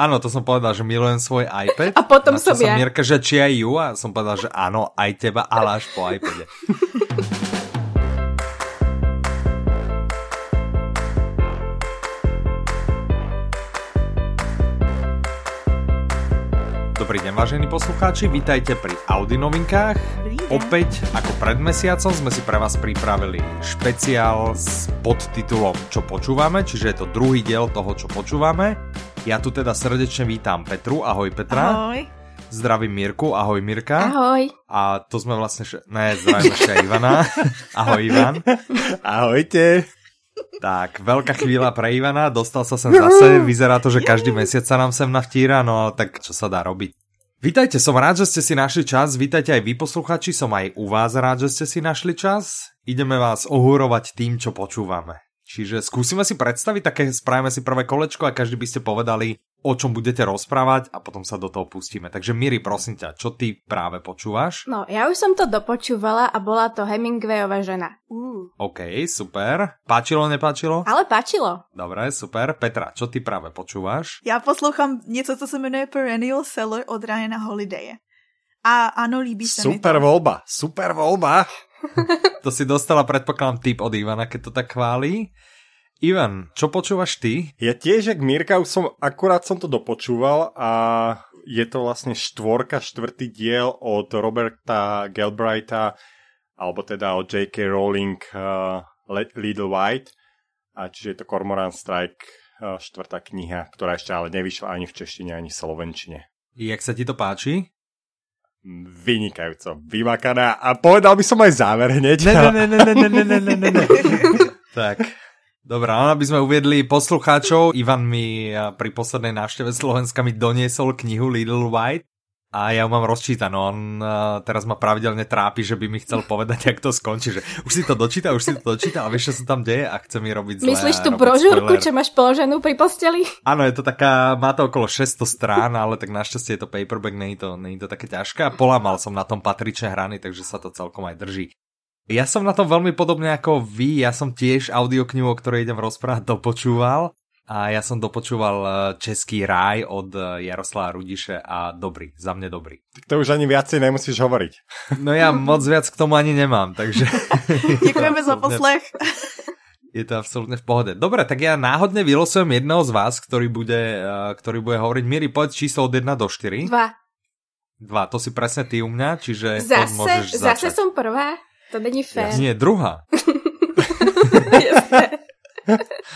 Áno, to som povedal, že milujem svoj iPad. A potom som ja. Mirka, že či aj ju a som povedal, že áno, aj teba, ale až po iPade. Dobrý deň, vážení poslucháči, vítajte pri Audi novinkách. Opäť, ako pred mesiacom, sme si pre vás pripravili špeciál s podtitulom Čo počúvame, čiže je to druhý diel toho, čo počúvame. Ja tu teda srdečne vítam Petru. Ahoj Petra. Ahoj. Zdravím Mirku. Ahoj Mirka. Ahoj. A to sme vlastne... Še... Ne, zdravím ešte Ivana. Ahoj Ivan. Ahojte. Tak, veľká chvíľa pre Ivana. Dostal sa sem zase. Vyzerá to, že každý mesiac sa nám sem navtíra, no tak čo sa dá robiť. Vítajte, som rád, že ste si našli čas. Vítajte aj vy posluchači, som aj u vás rád, že ste si našli čas. Ideme vás ohúrovať tým, čo počúvame. Čiže skúsime si predstaviť, také spravíme si prvé kolečko a každý by ste povedali, o čom budete rozprávať a potom sa do toho pustíme. Takže Miri, prosím ťa, čo ty práve počúvaš? No, ja už som to dopočúvala a bola to Hemingwayová žena. Uh. OK, super. Páčilo, nepáčilo? Ale páčilo. Dobre, super. Petra, čo ty práve počúvaš? Já poslouchám něco, co se jmenuje Perennial Seller od Ryana Holidaye. A ano, líbí se mi Super to. voľba, super voľba. To si dostala, predpokladám, tip od Ivana, keď to tak chválí. Ivan, čo počúvaš ty? Ja tiež, jak Mirka, už som, akurát som to dopočúval a je to vlastne štvorka, štvrtý diel od Roberta Galbraitha, alebo teda od J.K. Rowling uh, Little White, a čiže je to Cormoran Strike, uh, štvrtá kniha, ktorá ešte ale nevyšla ani v češtine, ani v slovenčine. Jak sa ti to páči? Vynikajúco, vymakaná a povedal by som aj záver hneď. Ne, ne, ne, ne, ne, ne, ne, ne, ne, ne. tak, dobrá, len aby sme uviedli poslucháčov. Ivan mi pri poslednej návšteve Slovenska mi doniesol knihu Little White a ja ju mám rozčítanú. On a, teraz ma pravidelne trápi, že by mi chcel povedať, jak to skončí. Že už si to dočítal, už si to dočítal, a vieš, čo sa tam deje a chce mi robiť zle. Myslíš tú brožúrku, spoiler. čo máš položenú pri posteli? Áno, je to taká, má to okolo 600 strán, ale tak našťastie je to paperback, nie je to, nie je to také ťažké a polámal som na tom patričné hrany, takže sa to celkom aj drží. Ja som na tom veľmi podobne ako vy, ja som tiež audioknihu, o ktorej idem rozprávať, dopočúval a ja som dopočúval eh, Český ráj od eh, Jaroslava Rudiše a dobrý, za mne dobrý. Tak to už ani viacej nemusíš hovoriť. No ja moc viac k tomu ani nemám, takže... Děkujeme za poslech. Je to absolútne v pohode. Dobre, tak ja náhodne vylosujem jedného z vás, ktorý bude, eh, ktorý bude hovoriť. Miri, povedz číslo od 1 do 4. Dva. Dva, to si presne ty u mňa, čiže to môžeš Zase, zase začať. som prvá? To není fér. Nie, druhá.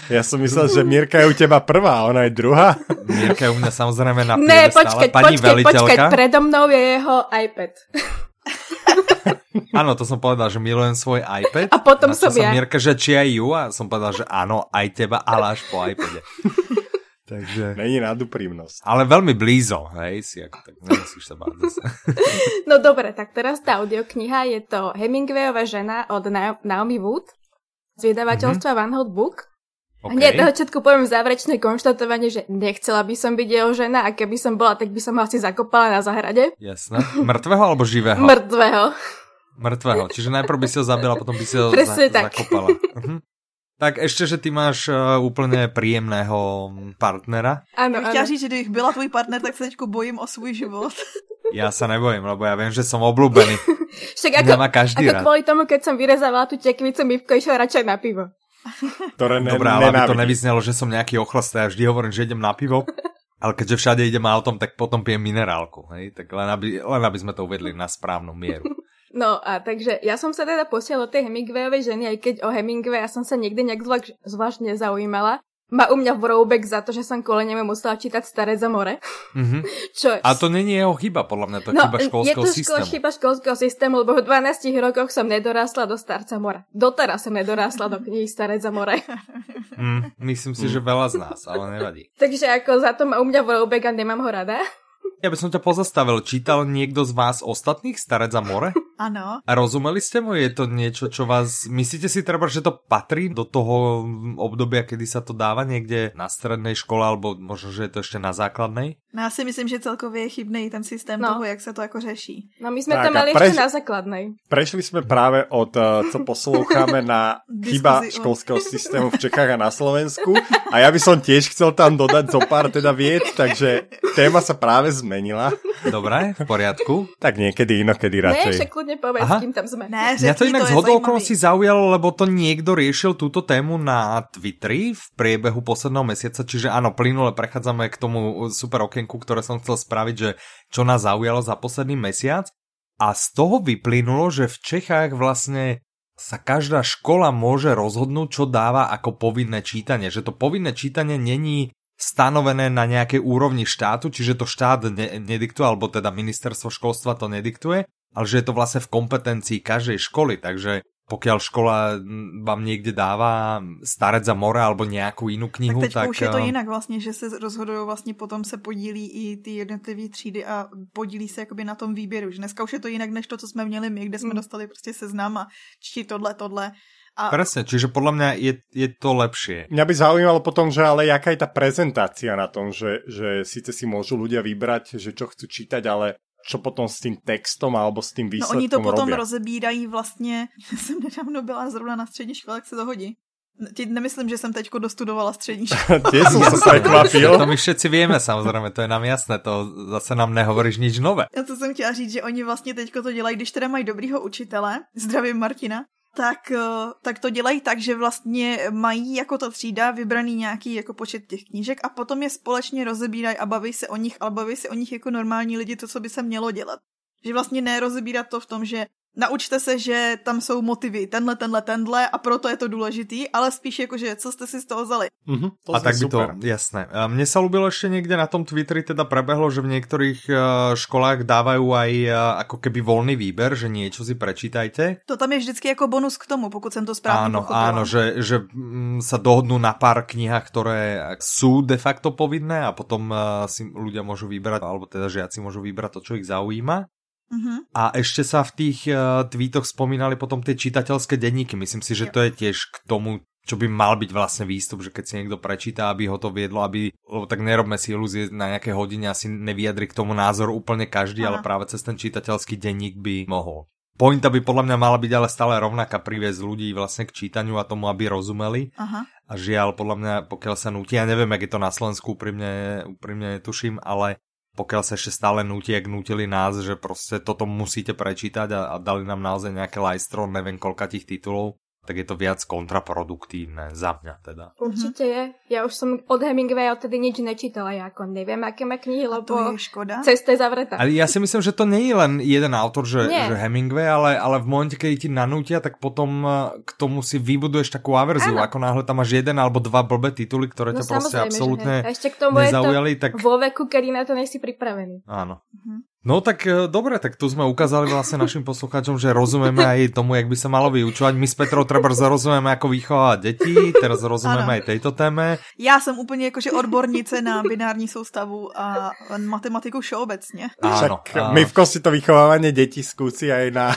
Ja som myslel, že Mirka je u teba prvá, ona je druhá. Mirka je u mňa samozrejme na Ne, počkať, Pani počkať, počkať, veliteľka. predo mnou je jeho iPad. Áno, to som povedal, že milujem svoj iPad. A potom som ja. Mirka, že či aj ju a som povedal, že áno, aj teba, ale až po iPade. Takže... Není nad úprimnosť. Ale veľmi blízo, hej, si ako tak nemusíš sa báť. No dobre, tak teraz tá audiokniha je to Hemingwayová žena od Na- Naomi Wood z vydavateľstva Van Hot Book. Okay. Hneď na začiatku poviem záverečné konštatovanie, že nechcela by som byť jeho žena a keby som bola, tak by som ho asi zakopala na zahrade. Jasné. Mŕtvého alebo živého? Mŕtvého. Mŕtvého. Čiže najprv by si ho zabila, potom by si ho Presne za- tak. zakopala. Mhm. Tak ešte, že ty máš uh, úplne príjemného partnera. Áno, Já chtěla říct, že kdybych byla tvůj partner, tak se teďko bojím o svůj život. Ja sa nebojím, lebo ja viem, že som obľúbený. Však Ako, má každý ako rád. kvôli tomu, keď som vyrezávala tú tekvicu, Mivko išiel radšej na pivo. Ktoré ne, Dobré, ale aby to nevyznelo, že som nejaký ochlastý. Ja vždy hovorím, že idem na pivo. Ale keďže všade idem autom, tak potom pijem minerálku. Hej? Tak len aby, len aby sme to uvedli na správnu mieru. No a takže ja som sa teda posiela tej Hemingwayovej ženy, aj keď o Hemingway ja som sa nikdy nejak zvlášť, zvlášť nezaujímala. Má u mňa vroubek za to, že som kvôli nemu musela čítať Staré za more. Mhm. Čo je... A to není jeho chyba, podľa mňa, to je no, chyba je školského to ško- systému. chyba školského systému, lebo v 12 rokoch som nedorásla do Starca mora. Doteraz som nedorásla do knihy Staré za more. Mm, myslím si, že veľa z nás, ale nevadí. Takže ako za to má u mňa vroubek a nemám ho rada. Ja by som ťa pozastavil. Čítal niekto z vás ostatných Starec za more? Ano. A rozumeli ste mu? Je to niečo, čo vás... Myslíte si treba, že to patrí do toho obdobia, kedy sa to dáva niekde na strednej škole, alebo možno, že je to ešte na základnej? No já si myslím, že celkově je chybný ten systém No. toho, jak se to jako řeší. No my sme Tak to a mali preš- ešte na základnej. Prešli sme práve od, eh, co posloucháme, na chyba školského systému v Čechách a na Slovensku. A ja by som tiež chcel tam dodať zo pár teda vied, takže téma sa práve zmenila. Dobre, v poriadku. Tak niekedy inokedy Ne, radšej. však kľudne povedz, Aha. kým tam sme. Ne, Mňa to inak je z hodou zajímavý. okolností zaujalo, lebo to niekto riešil túto tému na Twitteri v priebehu posledného mesiaca, čiže áno, plynule prechádzame k tomu super okienku, ktoré som chcel spraviť, že čo nás zaujalo za posledný mesiac. A z toho vyplynulo, že v Čechách vlastne sa každá škola môže rozhodnúť, čo dáva ako povinné čítanie. Že to povinné čítanie není stanovené na nejakej úrovni štátu, čiže to štát ne- nediktuje, alebo teda ministerstvo školstva to nediktuje, ale že je to vlastne v kompetencii každej školy, takže pokiaľ škola vám niekde dáva Starec za more alebo nejakú inú Tak knihu, teď tak, už je to eh, jinak vlastně, že se rozhodují vlastně potom se podílí i ty jednotlivé třídy a podílí se jakoby na tom výběru. Že dneska už je to jinak než to, co jsme měli my, kde jsme Mm. dostali prostě seznam a čti tohle, tohle. A Presne, čiže podľa mňa je, je to lepšie. Mňa by zaujímalo potom, že ale jaká je tá prezentácia na tom, že, že síce si môžu ľudia vybrať, že čo chcú čítať, ale čo potom s tým textom alebo s tým no výsledkom oni to potom robia. rozebírají vlastně, já jsem nedávno byla zrovna na střední škole, jak se to hodí. Teď nemyslím, že jsem teďko dostudovala střední školu. Tiež som sa prekvapil. To my všetci vieme, samozrejme, to je nám jasné, to zase nám nehovoríš nič nové. Já to jsem chtěla říct, že oni vlastně teďko to dělají, když teda mají dobrýho učitele, zdravím Martina, tak, eh, tak to dělají tak, že vlastně mají jako ta třída vybraný nějaký jako počet těch knížek a potom je společně rozebírají a baví se o nich, ale baví se o nich jako normální lidi, to, co by se mělo dělat. Že vlastně nerozebírat to v tom, že naučte se, že tam jsou motivy tenhle, tenhle, tenhle a proto je to důležitý, ale spíš jako, že co jste si z toho vzali. Mhm, to a tak by super. to, jasné. Mne sa ľúbilo ešte niekde na tom Twitteri teda prebehlo, že v niektorých eh, školách dávajú aj eh, ako keby voľný výber, že niečo si prečítajte. To tam je vždycky jako bonus k tomu, pokud jsem to správně Áno, pochopila. áno, že, že mm, sa dohodnú na pár knihách, ktoré sú de facto povinné a potom eh, si ľudia môžu vybrať, alebo teda žiaci môžu vybrať to, čo ich zaujíma. Mhm. A ešte sa v tých uh, tweetoch spomínali potom tie čitateľské denníky. Myslím si, že to je tiež k tomu, čo by mal byť vlastne výstup, že keď si niekto prečíta, aby ho to viedlo, aby, lebo tak nerobme si ilúzie na nejaké hodine, asi nevyjadri k tomu názor úplne každý, ale Áno. práve cez ten čitateľský denník by mohol. Pointa by podľa mňa mala byť ale stále rovnaká, priviesť ľudí vlastne k čítaniu a tomu, aby rozumeli. Aha. A žiaľ, podľa mňa, pokiaľ sa nutí, ja neviem, jak je to na Slovensku, úprimne, úprimne netuším, ale pokiaľ sa ešte stále nutí, jak nutili nás, že proste toto musíte prečítať a, a dali nám naozaj nejaké lajstro, neviem koľka tých titulov, tak je to viac kontraproduktívne, za mňa teda. Určite je. Ja už som od Hemingwaya odtedy nič nečítala, ja ako neviem, aké má knihy, lebo je škoda. cesta je zavretá. Ale ja si myslím, že to nie je len jeden autor, že, Nie. že Hemingway, ale, ale v momente, keď ti nanútia, tak potom eh, k tomu si vybuduješ takú averziu. Áno. Ako náhle tam máš jeden alebo dva blbé tituly, ktoré No ťa proste absolútne. A ešte k tomu je to nezaujali, tak vo veku, kedy na to nesi pripravený. áno. Mhm. No tak e, dobre, tak tu sme ukázali vlastne našim poslucháčom, že rozumieme aj tomu, jak by sa malo vyučovať. My s Petrou treba rozumieme, ako vychovávať deti, teraz rozumieme Áno. aj tejto téme. Já jsem úplně jakože odbornice na binární soustavu a matematiku všeobecně. Áno. Však a- my v kosti to vychovávanie detí skúsi aj na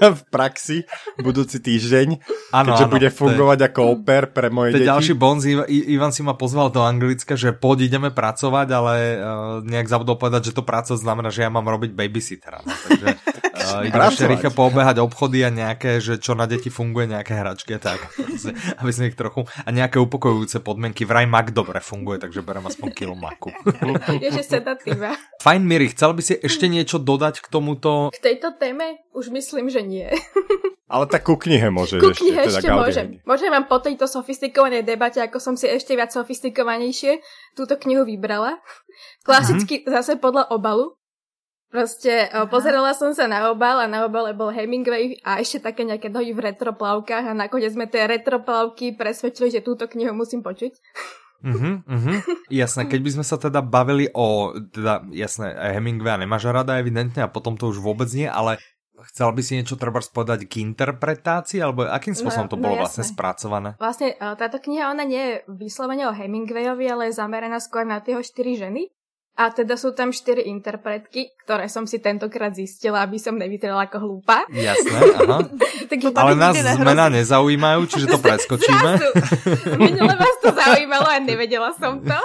v praxi budúci týždeň, áno, keďže áno, bude to je- fungovať ako oper pre moje deti. ďalší bonz, Ivan si ma pozval do Anglicka, že poď ideme pracovať, ale uh, nejak zabudol povedať, že to práca znamená, že ja mám robiť babysittera. No, takže idem ešte Pracovať. rýchlo poobehať obchody a nejaké, že čo na deti funguje, nejaké hračky a tak. Aby sme ich trochu... A nejaké upokojujúce podmienky. Vraj mak dobre funguje, takže berem aspoň kilo maku. Je, že sedatíva. Fajn, Miri, chcel by si ešte niečo dodať k tomuto? K tejto téme už myslím, že nie. Ale tak ku knihe môžeš Ku ešte. knihe teda ešte Gaudi môžem. Môžem vám po tejto sofistikovanej debate, ako som si ešte viac sofistikovanejšie túto knihu vybrala. Klasicky zase podľa obalu. Proste Aha. pozerala som sa na obal a na obale bol Hemingway a ešte také nejaké nohy v retroplavkách a nakoniec sme tie retroplavky presvedčili, že túto knihu musím počuť. Mhm, mhm. Jasné, keď by sme sa teda bavili o, teda jasné, Hemingwaya nemáš rada evidentne a potom to už vôbec nie, ale chcel by si niečo treba povedať k interpretácii, alebo akým spôsobom No, to no bolo jasné. vlastne spracované? Vlastne e, táto kniha, ona nie je vyslovene o Hemingwayovi, ale je zameraná skôr na tie štyri ženy. A teda sú tam štyri interpretky, ktoré som si tentokrát zistila, aby som nevytrela ako hlúpa. Jasné, aha. tak Ale nás zmena nezaujímajú, čiže to preskočíme. Minule vás to zaujímalo a nevedela som to.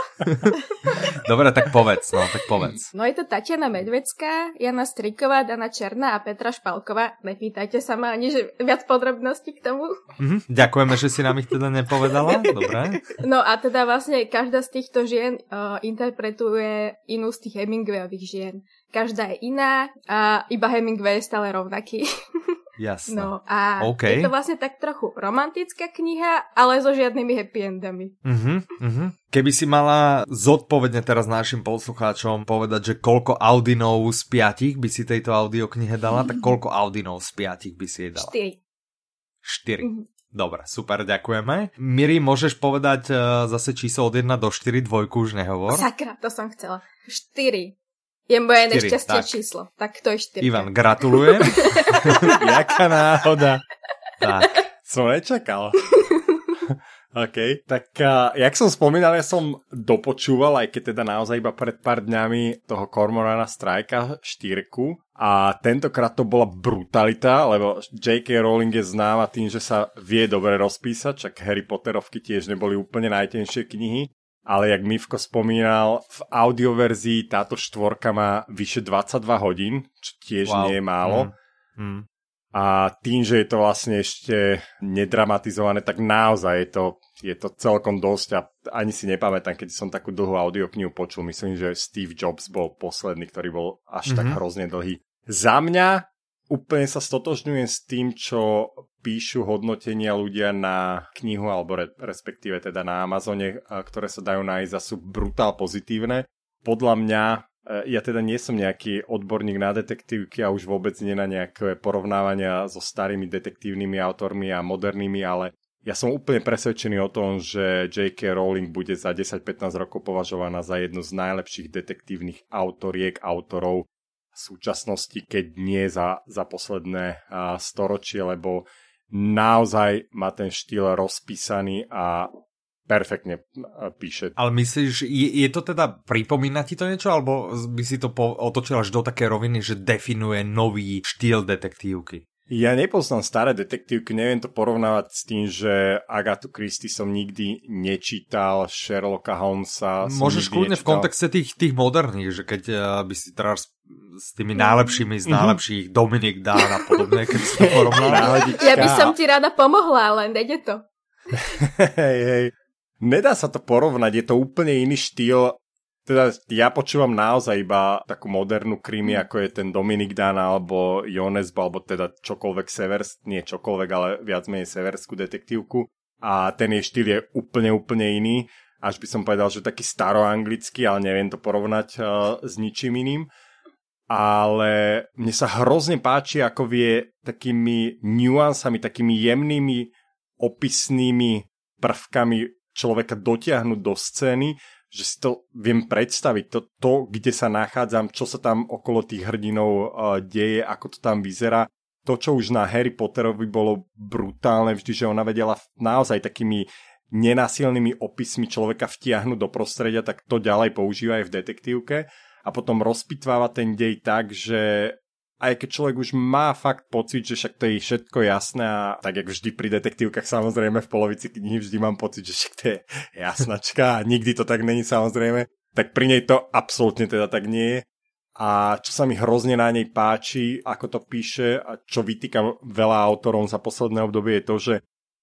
Dobre, tak povedz, no, tak povedz. No je to Tatiana Medvecká, Jana Striková, Dana Černá a Petra Špalková. Nepýtajte sa ma ani že viac podrobností k tomu. Mhm, ďakujeme, že si nám ich teda nepovedala. Dobre. No a teda vlastne každá z týchto žien uh, interpretuje inú z tých Hemingwayových žien. Každá je iná a iba Hemingway je stále rovnaký. Jasné. No a okay. je to vlastne tak trochu romantická kniha, ale so žiadnymi happy endami. Uh-huh, uh-huh. Keby si mala zodpovedne teraz našim poslucháčom povedať, že koľko Audinov z piatich by si tejto audioknihe dala, tak koľko Audinov z piatich by si jej dala? Štyri. Štyri. Uh-huh. Dobre, super, ďakujeme. Miri, môžeš povedať uh, zase číslo od 1 do 4, dvojku už nehovor. Sakra, to som chcela. 4. Je moje nešťastie číslo. Tak to je 4. Ivan, gratulujem. Jaká náhoda. Tak. Som nečakal. OK, tak uh, jak som spomínal, ja som dopočúval, aj keď teda naozaj iba pred pár dňami toho Cormorana Strajka štyrku a tentokrát to bola brutalita, lebo J.K. Rowling je známa tým, že sa vie dobre rozpísať, čak Harry Potterovky tiež neboli úplne najtenšie knihy, ale jak Mivko spomínal, v audioverzii táto štvorka má vyše 22 hodín, čo tiež wow. nie je málo. Mm. Mm. A tým, že je to vlastne ešte nedramatizované, tak naozaj je to je to celkom dosť a ani si nepamätám, keď som takú dlhú audioknihu počul. Myslím, že Steve Jobs bol posledný, ktorý bol až mm-hmm. tak mhm. hrozne dlhý. Za mňa úplne sa stotožňujem s tým, čo píšu hodnotenia ľudia na knihu, alebo re, respektíve teda na Amazone, ktoré sa dajú nájsť a sú brutál pozitívne. Podľa mňa, ja teda nie som nejaký odborník na detektívky a už vôbec nie na nejaké porovnávania so starými detektívnymi autormi a modernými, ale ja som úplne presvedčený o tom, že J.K. Rowling bude za 10-15 rokov považovaná za jednu z najlepších detektívnych autoriek, autorov v súčasnosti, keď nie za, za posledné storočie, lebo naozaj má ten štýl rozpísaný a perfektne píše. Ale myslíš, je, je to teda, pripomína ti to niečo, alebo by si to po, otočil až do také roviny, že definuje nový štýl detektívky? Ja nepoznám staré detektívky, neviem to porovnávať s tým, že Agatu Christie som nikdy nečítal, Sherlocka Holmesa Môžeš kľudne v kontexte tých, tých moderných, že keď uh, by si teraz s tými najlepšími z mhm. najlepších mm-hmm. Dominik Dán a podobne, keď si to porovnal. Ja by som ti rada pomohla, ale nejde to. hej, hej. Nedá sa to porovnať, je to úplne iný štýl teda ja počúvam naozaj iba takú modernú krimi, ako je ten Dominik Dan alebo Jonesbo, alebo teda čokoľvek severs, nie čokoľvek, ale viac menej severskú detektívku. A ten jej štýl je úplne, úplne iný. Až by som povedal, že taký staroanglický, ale neviem to porovnať uh, s ničím iným. Ale mne sa hrozne páči, ako vie takými nuansami, takými jemnými opisnými prvkami človeka dotiahnuť do scény, že si to viem predstaviť, to, to kde sa nachádzam, čo sa tam okolo tých hrdinov uh, deje, ako to tam vyzerá. To, čo už na Harry Potterovi bolo brutálne, vždy, že ona vedela naozaj takými nenasilnými opismi človeka vtiahnuť do prostredia, tak to ďalej používa aj v detektívke a potom rozpitváva ten dej tak, že aj keď človek už má fakt pocit, že však to je všetko jasné a tak jak vždy pri detektívkach samozrejme v polovici knihy vždy mám pocit, že však to je jasnačka a nikdy to tak není samozrejme, tak pri nej to absolútne teda tak nie je. A čo sa mi hrozne na nej páči, ako to píše a čo vytýkam veľa autorom za posledné obdobie je to, že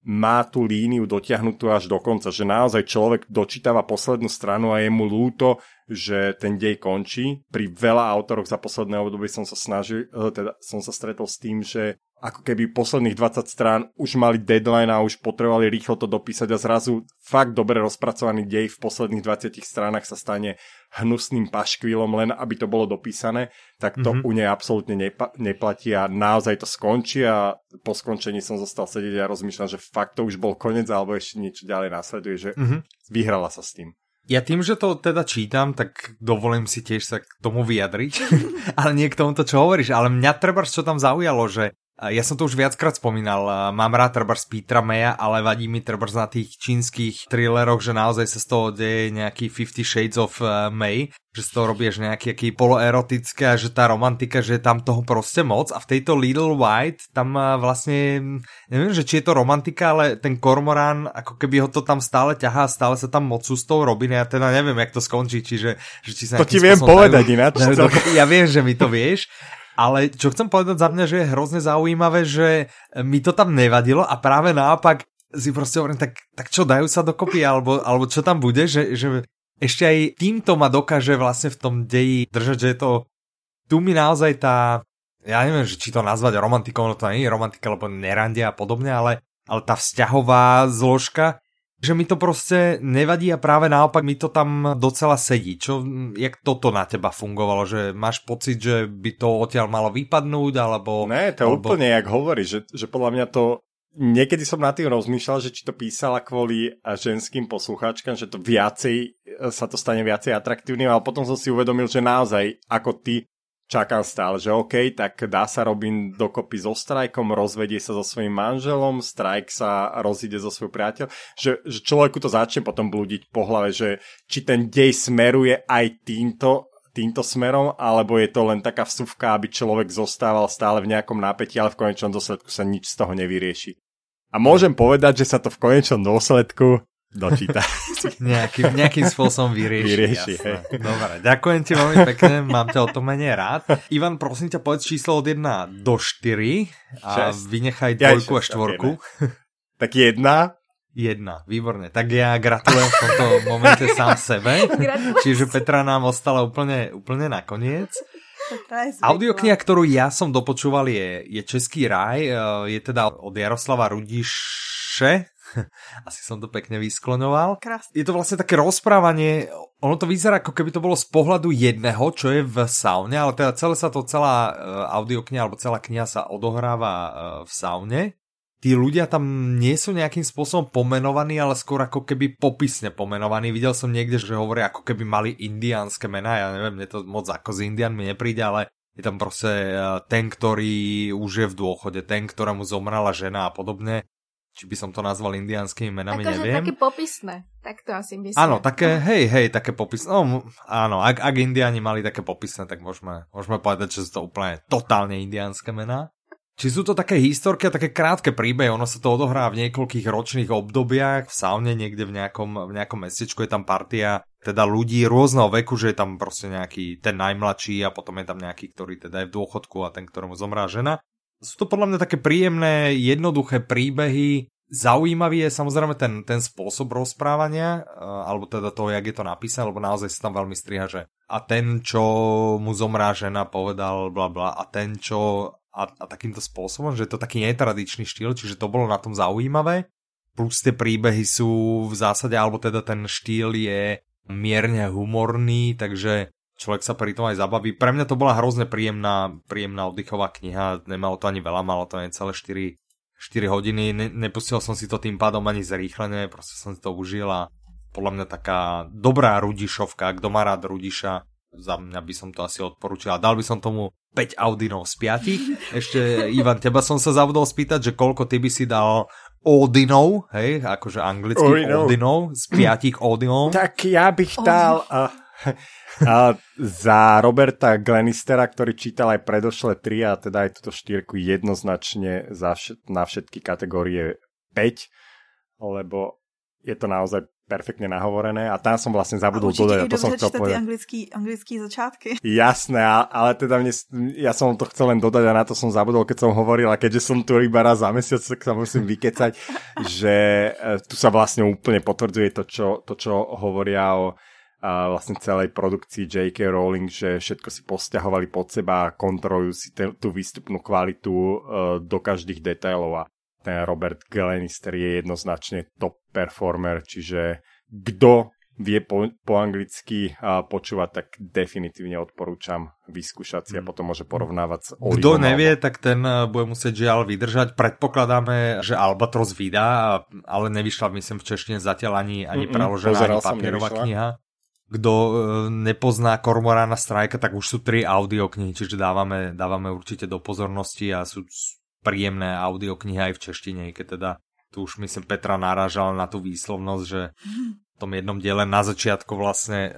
má tú líniu dotiahnutú až do konca, že naozaj človek dočítava poslednú stranu a je mu lúto, že ten dej končí. Pri veľa autoroch za posledné obdobie som sa snažil, eh, teda som sa stretol s tým, že ako keby posledných 20 strán už mali deadline a už potrebovali rýchlo to dopísať a zrazu fakt dobre rozpracovaný dej v posledných 20 stránach sa stane hnusným paškvílom len aby to bolo dopísané, tak to mm-hmm. u nej absolútne nepa- neplatí a naozaj to skončí a po skončení som zostal sedieť a rozmýšľam, že fakt to už bol koniec alebo ešte niečo ďalej následuje, že mm-hmm. vyhrala sa s tým. Ja tým, že to teda čítam, tak dovolím si tiež sa k tomu vyjadriť, ale nie k tomuto, čo hovoríš, ale mňa treba, čo tam zaujalo, že Ja som to už viackrát spomínal, mám rád trebárs Petra Maya, ale vadí mi trebárs na tých čínskych thrilleroch, že naozaj sa z toho deje nejaký Fifty Shades of eh, May, že z toho robíš nejaký aký poloerotické a že tá romantika, že je tam toho proste moc a v tejto Little White tam eh, vlastne, neviem, že či je to romantika, ale ten kormorán, ako keby ho to tam stále ťahá, stále sa tam moc s tou robiny, ja teda neviem, jak to skončí, čiže... Že či sa to ti viem povedať ináč. Ja viem, že mi to vieš, ale čo chcem povedať za mňa, že je hrozne zaujímavé, že mi to tam nevadilo a práve naopak si proste hovorím, tak, tak čo, dajú sa dokopy, alebo, alebo čo tam bude, že, že ešte aj týmto ma dokáže vlastne v tom deji držať, že je to, tu mi naozaj tá, ja neviem, že či to nazvať romantikou, no to nie je romantika, lebo nerandia a podobne, ale, ale tá vzťahová zložka že mi to prostě nevadí a práve naopak mi to tam docela sedí. Čo, jak toto na teba fungovalo? Že máš pocit, že by to odtiaľ malo vypadnúť, alebo... Ne, to alebo... úplne jak hovorí, že, že podľa mňa to Niekedy som nad tým rozmýšľal, že či to písala kvôli ženským poslucháčkam, že to viacej, sa to stane viacej atraktívnym, ale potom som si uvedomil, že naozaj, ako ty, čakám stále, že OK, tak dá sa Robin dokopy so Strajkom, rozvedie sa so svojím manželom, Strajk sa rozíde so svojou priateľ, že, že človeku to začne potom blúdiť po hlave, že či ten dej smeruje aj týmto, týmto smerom, alebo je to len taká vsuvka, aby človek zostával stále v nejakom napätí, ale v konečnom dôsledku sa nič z toho nevyrieši. A môžem povedať, že sa to v konečnom dôsledku dočíta. nejakým, nejakým spôsobom vyrieši. vyrieši hej. Dobre, ďakujem ti veľmi pekne, mám ťa o tom menej rád. Ivan, prosím ťa, povedz číslo od 1 do 4 a šest. vynechaj dvojku ja, a štvorku. Okay, tak jedna. Jedna, výborne. Tak ja gratulujem v tomto momente sám sebe. Čiže Petra nám ostala úplne, úplne nakoniec. Audiokniha, ktorú ja som dopočúval, je, je Český raj, je teda od Jaroslava Rudiše, Asi som to pekne vyskloňoval. Krásne. Je to vlastne také rozprávanie, ono to vyzerá ako keby to bolo z pohľadu jedného, čo je v saune, ale teda celé sa to, celá uh, audiokniha alebo celá kniha sa odohráva uh, v saune. Tí ľudia tam nie sú nejakým spôsobom pomenovaní, ale skôr ako keby popisne pomenovaní. Videl som niekde, že hovoria ako keby mali indiánske mená, ja neviem, mne to moc ako z Indian mi nepríde, ale je tam proste uh, ten, ktorý už je v dôchode, ten, ktorému zomrala žena a podobne či by som to nazval indiánskymi menami, Akože neviem. také popisné, tak to asi myslím. Áno, také, hej, hej, také popisné. No, áno, ak, ak indiáni mali také popisné, tak môžeme, môžeme povedať, že sú to úplne totálne indiánske mená. Či sú to také historky a také krátke príbehy, ono sa to odohrá v niekoľkých ročných obdobiach, v saune niekde v nejakom, v nejakom mestečku je tam partia teda ľudí rôzneho veku, že je tam proste nejaký ten najmladší a potom je tam nejaký, ktorý teda je v dôchodku a ten, ktorému zomrá žena sú to podľa mňa také príjemné, jednoduché príbehy. Zaujímavý je samozrejme ten, ten spôsob rozprávania, eh, alebo teda to, jak je to napísané, lebo naozaj sa tam veľmi striha, že a ten, čo mu zomrá žena, povedal bla bla, a ten, čo a, a takýmto spôsobom, že je to taký netradičný štýl, čiže to bolo na tom zaujímavé. Plus tie príbehy sú v zásade, alebo teda ten štýl je mierne humorný, takže človek sa pri tom aj zabaví. Pre mňa to bola hrozne príjemná, príjemná oddychová kniha, nemalo to ani veľa, malo to aj celé 4, 4 hodiny, ne, nepustil som si to tým pádom ani zrýchlené, proste som si to užil a podľa mňa taká dobrá Rudišovka, kto má rád Rudiša, za mňa by som to asi odporučil a dal by som tomu 5 Audinov z 5. Ešte, Ivan, teba som sa zavodol spýtať, že koľko ty by si dal Odinov, hej, akože anglických Odinov, z 5 Odinov. Tak ja bych dal... Uh, a za Roberta Glennistera, ktorý čítal aj predošlé 3 a teda aj túto štyrku jednoznačne za všet, na všetky kategórie 5, lebo je to naozaj perfektne nahovorené a tam som vlastne zabudol dodať, a to som chcel povedať. anglický, anglický začátky. Jasné, ale teda mne, ja som to chcel len dodať a na to som zabudol, keď som hovoril a keďže som tu iba raz za mesiac, tak sa musím vykecať, že e, tu sa vlastne úplne potvrdzuje to, čo, to, čo hovoria o a vlastne celej produkcii J.K. Rowling, že všetko si posťahovali pod seba a kontrolujú si te, tú výstupnú kvalitu uh, do každých detailov a ten Robert Glenister je jednoznačne top performer, čiže kto vie po, po anglicky uh, počúvať, tak definitívne odporúčam vyskúšať si a mm. potom môže porovnávať s Olivom. Kto nevie, tak ten uh, bude musieť žiaľ vydržať. Predpokladáme, že Albatros vydá, ale nevyšla myslím v češtine zatiaľ ani, ani preložená, ani papierová kniha kto e, nepozná Kormorána Strajka, tak už sú tri audioknihy, čiže dávame, dávame určite do pozornosti a sú príjemné audioknihy aj v češtine, keď teda tu už myslím Petra narážala na tú výslovnosť, že v tom jednom diele na začiatku vlastne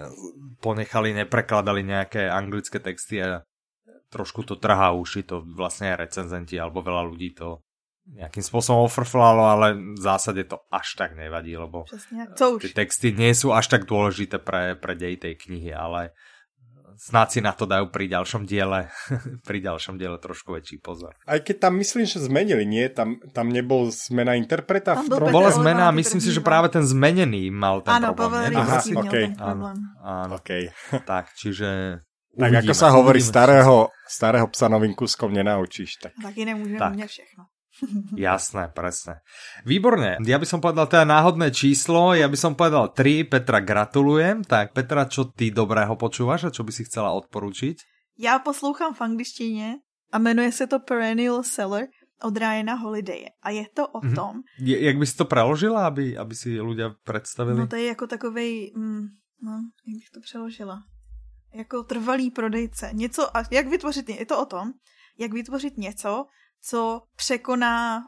ponechali, neprekladali nejaké anglické texty a trošku to trhá uši, to vlastne aj recenzenti alebo veľa ľudí to nejakým spôsobom ofrflalo, ale v zásade to až tak nevadí, lebo tie texty nie sú až tak dôležité pre, pre dej tej knihy, ale snad si na to dajú pri ďalšom diele, pri ďalšom diele trošku väčší pozor. Aj keď tam myslím, že zmenili, nie? Tam, tam nebol zmena interpreta? Tam v bola zmena a myslím si, že práve ten zmenený mal ten áno, problém. Áno, okay. ten problém. Áno, áno. Okay. tak, čiže tak uvidíme, ako sa hovorí, starého, starého psa novým kuskom nenaučíš. Tak. Taky nemôžeme tak. všechno. Jasné, presne. Výborne. Ja by som povedal teda náhodné číslo, ja by som povedal 3, Petra gratulujem. Tak Petra, čo ty dobrého počúvaš a čo by si chcela odporučiť? Já poslouchám v angličtině a jmenuje se to Perennial Seller od Ryana Holidaye. A je to o mm-hmm. tom... Je, jak by si to preložila, aby, aby si ľudia představili? No to je jako takovej... Mm, no, jak bych to přeložila? Jako trvalý prodejce. Něco, a jak vytvořit... Je to o tom, jak vytvořit něco, co překoná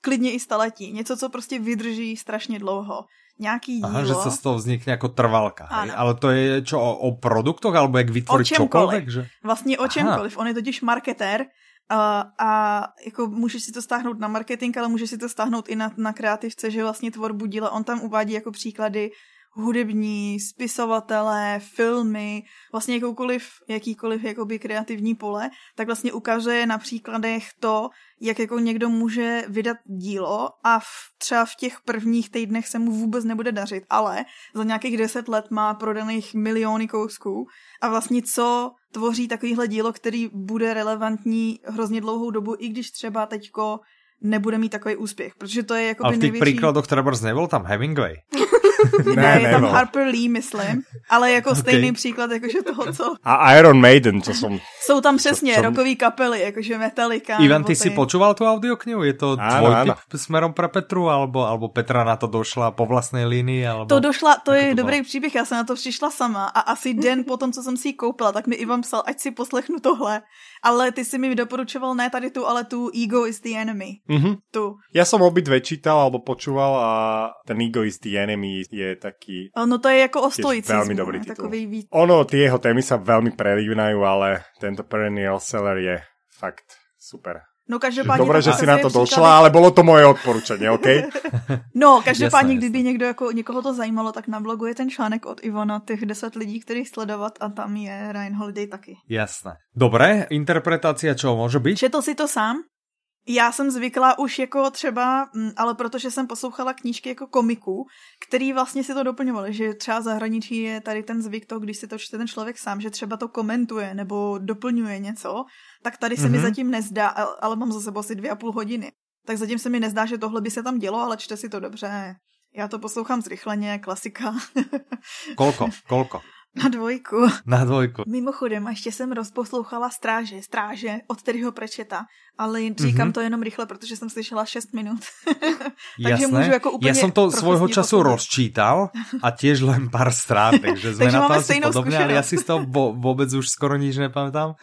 klidně i staletí. Něco, co prostě vydrží strašně dlouho. Nějaký dílo. Aha, že sa z toho vznikne jako trvalka. Hej? Ale to je čo, o, o produktoch, alebo jak vytvoriť čokoľvek? Že... Vlastně o čemkoliv. Aha. On je totiž marketér a, a jako můžeš si to stáhnout na marketing, ale můžeš si to stáhnout i na, na kreativce, že vlastně tvorbu díla. On tam uvádí jako příklady hudební, spisovatelé, filmy, vlastně jakoukoliv, jakýkoliv jakoby kreativní pole, tak vlastně ukazuje na příkladech to, jak jako někdo může vydat dílo a v, třeba v těch prvních týdnech se mu vůbec nebude dařit, ale za nějakých deset let má prodaných miliony kousků a vlastně co tvoří takovýhle dílo, který bude relevantní hrozně dlouhou dobu, i když třeba teďko nebude mít takový úspěch, protože to je jako Ale v těch největší... příkladech třeba nebyl tam Hemingway. ne, ne, je tam Harper Lee, myslím, ale jako okay. stejný příklad, jakože toho, co... A Iron Maiden, co som... Jsou tam přesně co, rokový kapely, jakože Metallica. Ivan, ty si počúval tu audioknihu? Je to áno, tvoj áno. typ smerom pre Petru, alebo, alebo Petra na to došla po vlastnej línii? Alebo... To došla, to je to dobrý příběh, já jsem na to přišla sama a asi den po tom, co jsem si ji koupila, tak mi Ivan psal, ať si poslechnu tohle. Ale ty si mi doporučoval ne tady tu, ale tu Ego is the Enemy. Mm-hmm. Tu. Ja som obidve čítal alebo počúval a ten Ego is the Enemy je taký... No to je jako o stoicizmu. Veľmi dobrý titul. Takový. Ono, tie jeho témy sa veľmi prelínajú, ale tento Perennial Seller je fakt super. No každopádně... Dobre, že si na to došla, příklady... ale bylo to moje odporučení, OK? no, každopádně, kdyby někdo jako, někoho to zajímalo, tak na blogu je ten článek od Ivona, těch 10 lidí, kterých sledovat a tam je Ryan Holiday taky. Jasné. Dobré, interpretácia čo může být? Četl si to sám? Já jsem zvyklá už jako třeba, mm, ale protože jsem poslouchala knížky jako komiků, který vlastně si to doplňovali, že třeba zahraničí je tady ten zvyk to, když si to čte ten člověk sám, že třeba to komentuje nebo doplňuje něco, tak tady se mm-hmm. mi mhm. zatím nezdá, ale mám za sebou asi dvě a půl hodiny. Tak zatím se mi nezdá, že tohle by se tam dělo, ale čte si to dobře. Já to poslouchám zrychleně, klasika. kolko, kolko? Na dvojku. Na dvojku. Mimochodem, a ještě jsem rozposlouchala Stráže, Stráže od Terryho Prečeta, ale říkám mm-hmm. to jenom rychle, protože jsem slyšela 6 minut. takže Jasné. můžu jako úplně Ja som to svojho času posledný. rozčítal a tiež len pár strát, takže sme na to asi podobne, ale ja si z toho vo, vôbec už skoro nič nepamätám.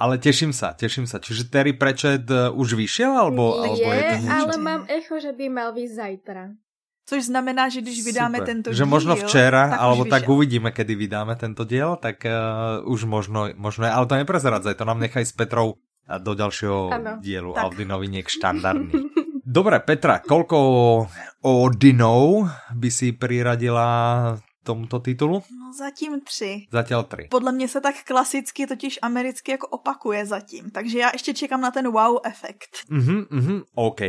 Ale teším sa, teším sa. Čiže Terry Prečet uh, už vyšiel, alebo, je, alebo je to ale mám echo, že by mal vyjsť zajtra. Což znamená, že když vydáme Super. tento že díl... možno včera, tak alebo tak uvidíme, kedy vydáme tento diel, tak uh, už možno, možno, ale to neprezradzaj, to nám nechaj s Petrou do ďalšieho ano, dielu tak. Audi noviniek štandardný. Dobre, Petra, koľko Odinov by si priradila tomuto titulu? No zatím tři. Zatím tři. Podle mě se tak klasicky, totiž americky jako opakuje zatím. Takže já ještě čekám na ten wow efekt. Mhm, mhm, OK.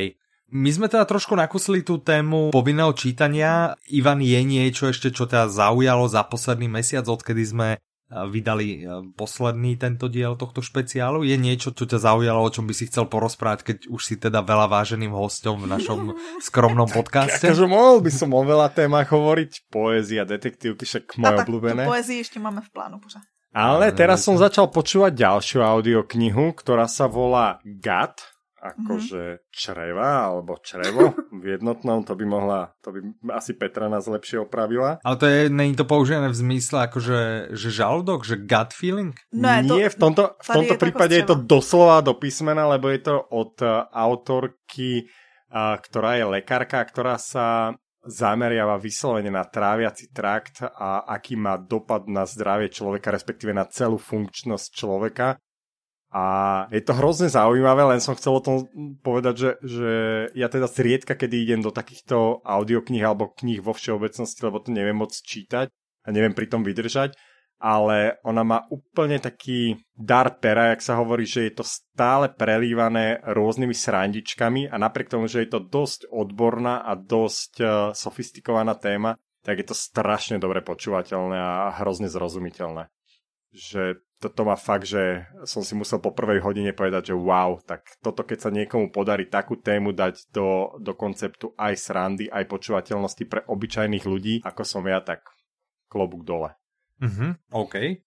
My sme teda trošku nakusili tú tému povinného čítania. Ivan, je niečo ešte, čo teda zaujalo za posledný mesiac, odkedy sme eh, vydali eh, posledný tento diel tohto špeciálu. Je niečo, čo ťa zaujalo, o čom by si chcel porozprávať, keď už si teda veľa váženým hostom v našom skromnom podcaste? Takže mohol by som o veľa témach hovoriť. Poézia, detektívky, však moje obľúbené. A poézii ešte máme v plánu pořád. Ale teraz som začal počúvať ďalšiu audioknihu, ktorá sa volá GAT akože mm-hmm. čreva alebo črevo v jednotnom, to by mohla, to by asi Petra nás lepšie opravila. Ale to je, není to použené v zmysle akože, že žalúdok, že gut feeling? Ne, Nie, to, v tomto, v tomto je prípade je to doslova do písmena, lebo je to od uh, autorky, uh, ktorá je lekárka, ktorá sa zameriava vyslovene na tráviaci trakt a aký má dopad na zdravie človeka, respektíve na celú funkčnosť človeka. A je to hrozne zaujímavé, len som chcel o tom povedať, že, že ja teda zriedka, kedy idem do takýchto audiokníh alebo kníh vo všeobecnosti, lebo to neviem moc čítať a neviem pri tom vydržať, ale ona má úplne taký dar pera, jak sa hovorí, že je to stále prelívané rôznymi srandičkami a napriek tomu, že je to dosť odborná a dosť uh, sofistikovaná téma, tak je to strašne dobre počúvateľné a hrozne zrozumiteľné. Že toto má fakt, že som si musel po prvej hodine povedať, že wow, tak toto keď sa niekomu podarí takú tému dať do, do konceptu aj srandy, aj počúvateľnosti pre obyčajných ľudí, ako som ja, tak klobúk dole. Mhm, OK.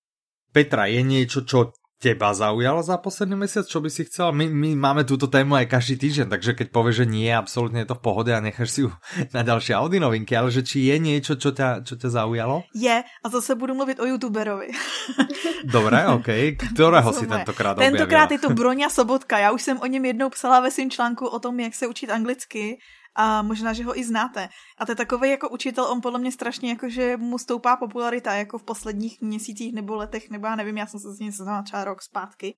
Petra, je niečo, čo teba zaujalo za posledný mesiac, čo by si chcel? My, my máme túto tému aj každý týždeň, takže keď povieš, že nie, absolútne je to v pohode a necháš si ju na ďalšie Audi novinky, ale že či je niečo, čo ťa, čo ťa zaujalo? Je, a zase budu mluvit o youtuberovi. Dobre, OK. Ktorého si tentokrát objavila? Tentokrát je to Broňa Sobotka. Já už jsem o něm jednou psala ve svým článku o tom, jak se učit anglicky a možná, že ho i znáte. A to je takový jako učitel, on podle mě strašně jako, že mu stoupá popularita jako v posledních měsících nebo letech, nebo já nevím, já jsem se z něj seznala třeba rok zpátky.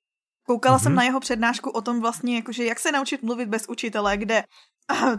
Koukala mm-hmm. jsem na jeho přednášku o tom vlastně, jakože jak se naučit mluvit bez učitele, kde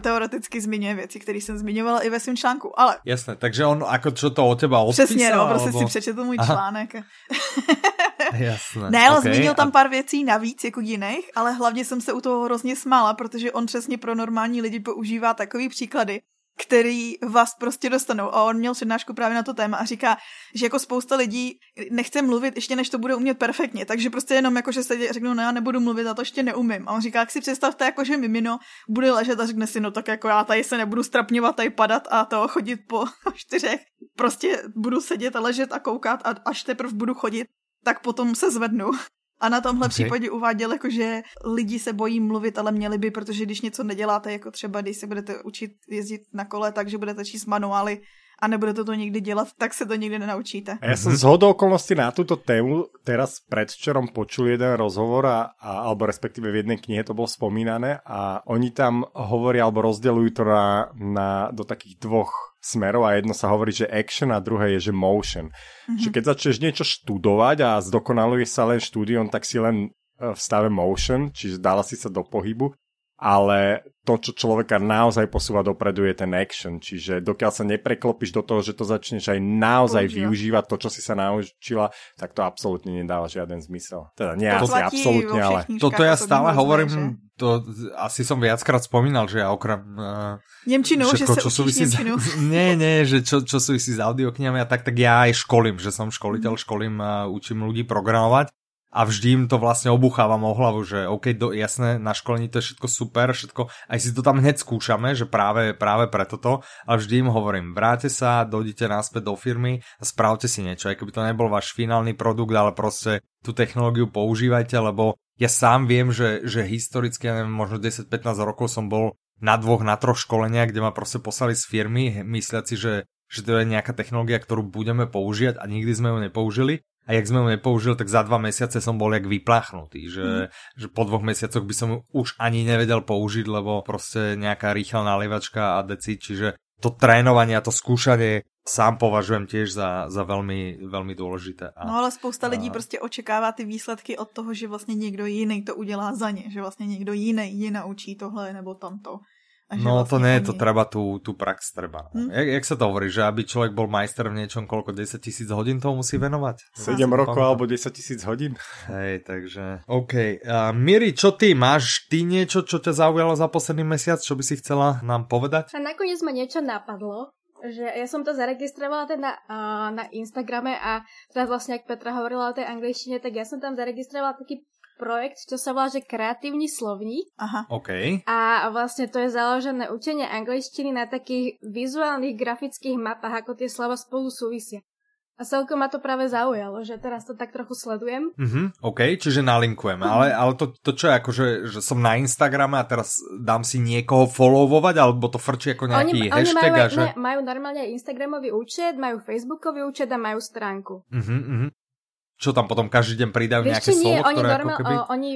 teoreticky zmiňuje věci, které jsem zmiňovala i ve svém článku, ale... Jasné, takže on jako čo to o teba odpísal? Přesně, no, prostě alebo... si přečetl můj Aha. článek. Jasné. Ne, ale okay. zmínil tam pár věcí navíc, jako jiných, ale hlavně jsem se u toho hrozně smála, protože on přesně pro normální lidi používá takový příklady, který vás prostě dostanou. A on měl přednášku právě na to téma a říká, že jako spousta lidí nechce mluvit ještě než to bude umět perfektně, takže prostě jenom jako, že se řeknou, no já nebudu mluvit, a to ještě neumím. A on říká, jak si představte, jako že mimino bude ležet a řekne si, no tak jako já tady se nebudu strapňovat, tady padat a to chodit po čtyřech. Prostě budu sedět a ležet a koukat a až teprve budu chodit, tak potom se zvednu. A na tomhle okay. případě uváděl, jako, že lidi se bojí mluvit, ale měli by, protože když něco neděláte, jako třeba když se budete učit jezdit na kole, takže budete číst manuály a nebudete to nikdy dělat, tak se to nikdy nenaučíte. A ja som z hodou okolností na túto tému teraz predvčerom počul jeden rozhovor, a, a, alebo respektíve v jednej knihe to bolo spomínané a oni tam hovoria alebo rozdeľujú to na, na, do takých dvoch smerov a jedno sa hovorí, že action a druhé je, že motion. Mm-hmm. Že keď začneš niečo študovať a zdokonaluješ sa len štúdiom, tak si len e, v stave motion, čiže dala si sa do pohybu ale to, čo človeka naozaj posúva dopredu, je ten action. Čiže dokiaľ sa nepreklopíš do toho, že to začneš aj naozaj Používa. využívať, to, čo si sa naučila, tak to absolútne nedáva žiaden zmysel. Teda nie to asi absolútne, ale... Toto ja stále hovorím, že? to asi som viackrát spomínal, že ja okrem... Uh, Nemčinu, všetko, že sa čo súvisí s, Nie, nie, že čo, čo súvisí s audioknihami a tak, tak ja aj školím, že som školiteľ, školím a učím ľudí programovať a vždy im to vlastne obuchávam o hlavu, že OK, do, jasné, na školení to je všetko super, všetko, aj si to tam hneď skúšame, že práve, práve preto to, a vždy im hovorím, vráte sa, dojdite naspäť do firmy a spravte si niečo, aj keby to nebol váš finálny produkt, ale proste tú technológiu používajte, lebo ja sám viem, že, že historicky, ja neviem, možno 10-15 rokov som bol na dvoch, na troch školeniach, kde ma proste poslali z firmy, mysliaci, že že to je nejaká technológia, ktorú budeme používať a nikdy sme ju nepoužili a jak sme ho nepoužili, tak za dva mesiace som bol jak vyplachnutý, že, mm. že po dvoch mesiacoch by som už ani nevedel použiť, lebo proste nejaká rýchla nalievačka a deci, čiže to trénovanie a to skúšanie sám považujem tiež za, za veľmi, veľmi dôležité. A, no ale spousta lidí a... prostě očekává ty výsledky od toho, že vlastně někdo jiný to udělá za ně, že vlastně někdo jiný je naučí tohle nebo tamto. No vlastne to nie je to treba tú, tú prax treba. Hm? Jak, jak sa to hovorí, že aby človek bol majster v niečom, koľko 10 tisíc hodín toho musí venovať? 7 rokov alebo 10 tisíc hodín. Hej, takže... OK. Uh, Miri, čo ty? Máš ty niečo, čo ťa zaujalo za posledný mesiac, čo by si chcela nám povedať? A nakoniec ma niečo napadlo, že ja som to zaregistrovala teda uh, na Instagrame a teraz vlastne, ak Petra hovorila o tej angličtine, tak ja som tam zaregistrovala taký projekt, čo sa volá, že kreatívny slovník. Aha. OK. A vlastne to je založené učenie angličtiny na takých vizuálnych grafických mapách, ako tie slova spolu súvisia. A celkom ma to práve zaujalo, že teraz to tak trochu sledujem. Mhm, OK, čiže nalinkujeme. Ale, ale to, to čo je ako, že, že som na Instagrame a teraz dám si niekoho followovať, alebo to frčí ako nejaký oni, hashtag? Oni majú, a že... ne, majú normálne Instagramový účet, majú Facebookový účet a majú stránku. Mhm, mhm. Čo tam potom každý deň pridajú Vieš, nejaké nie, slovo, oni ktoré normál, ako keby... oni,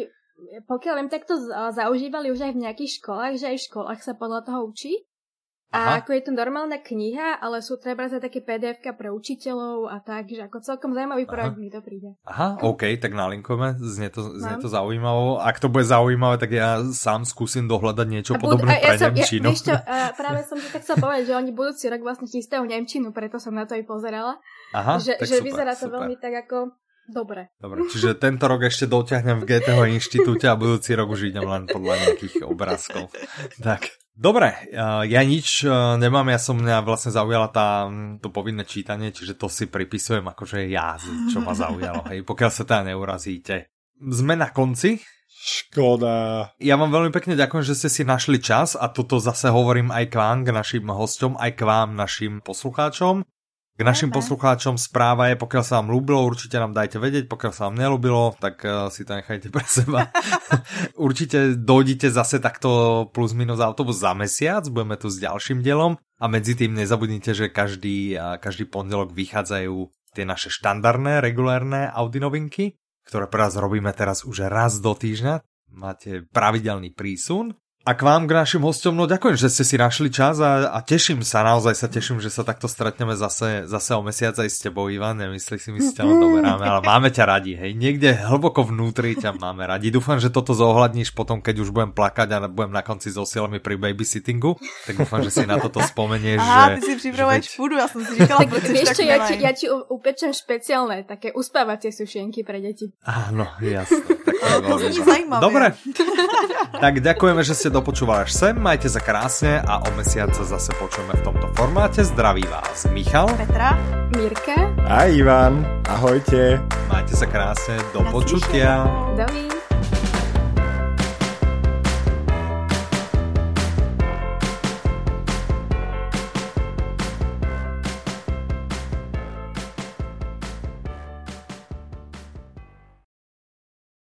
pokiaľ viem, tak to zaužívali už aj v nejakých školách, že aj v školách sa podľa toho učí. Aha. A ako je to normálna kniha, ale sú treba za také pdf pre učiteľov a tak, že ako celkom zaujímavý projekt mi to príde. Aha, OK, tak nalinkujeme, znie to, znie Mám. to zaujímavo. Ak to bude zaujímavé, tak ja sám skúsim dohľadať niečo A bud- podobné a pre som, ja, Nemčinu. vieš čo, a práve som ti tak chcel povedať, že oni budúci rok vlastne chystajú Nemčinu, preto som na to aj pozerala. Aha, že tak že super, vyzerá to super. veľmi tak ako dobre. Dobre, čiže tento rok ešte dotiahnem v GTH inštitúte a budúci rok už idem len podľa nejakých obrázkov. Tak, dobre, uh, ja nič uh, nemám, ja som mňa vlastne zaujala tá, to povinné čítanie, čiže to si pripisujem akože ja, čo ma zaujalo, hej, pokiaľ sa teda neurazíte. Sme na konci, Škoda. ja vám veľmi pekne ďakujem, že ste si našli čas a toto zase hovorím aj k vám, k našim hosťom, aj k vám, našim poslucháčom. K našim poslucháčom správa je, pokiaľ sa vám ľúbilo, určite nám dajte vedieť, pokiaľ sa vám nelúbilo, tak uh, si to nechajte pre seba. určite dojdite zase takto plus minus autobus za mesiac, budeme tu s ďalším dielom a medzi tým nezabudnite, že každý, uh, každý pondelok vychádzajú tie naše štandardné, regulárne Audi novinky, ktoré pre vás robíme teraz už raz do týždňa. Máte pravidelný prísun. A k vám, k našim hostom, no ďakujem, že ste si našli čas a, a teším sa, naozaj sa teším, že sa takto stretneme zase, zase o mesiac aj s tebou, Ivan. Nemyslí si, my si ťa doberáme, ale máme ťa radi, hej. Niekde hlboko vnútri ťa máme radi. Dúfam, že toto zohľadníš potom, keď už budem plakať a budem na konci so silami pri babysittingu. Tak dúfam, že si na toto spomenieš. Aha, že, ty si připravuješ že veď- půdu, já jsem si říkala, Tak vieš čo, ja ti, ja ti upečem špeciálne také uspávacie sušienky pre deti. Áno, jasné. Tak to, je To zajímavě. Dobre, tak ďakujeme, že ste dopočúvali až sem, majte sa krásne a o mesiac sa zase počujeme v tomto formáte. Zdraví vás Michal, Petra? Mirka, A Ivan, ahojte. majte sa krásne, do počutia. Dovi.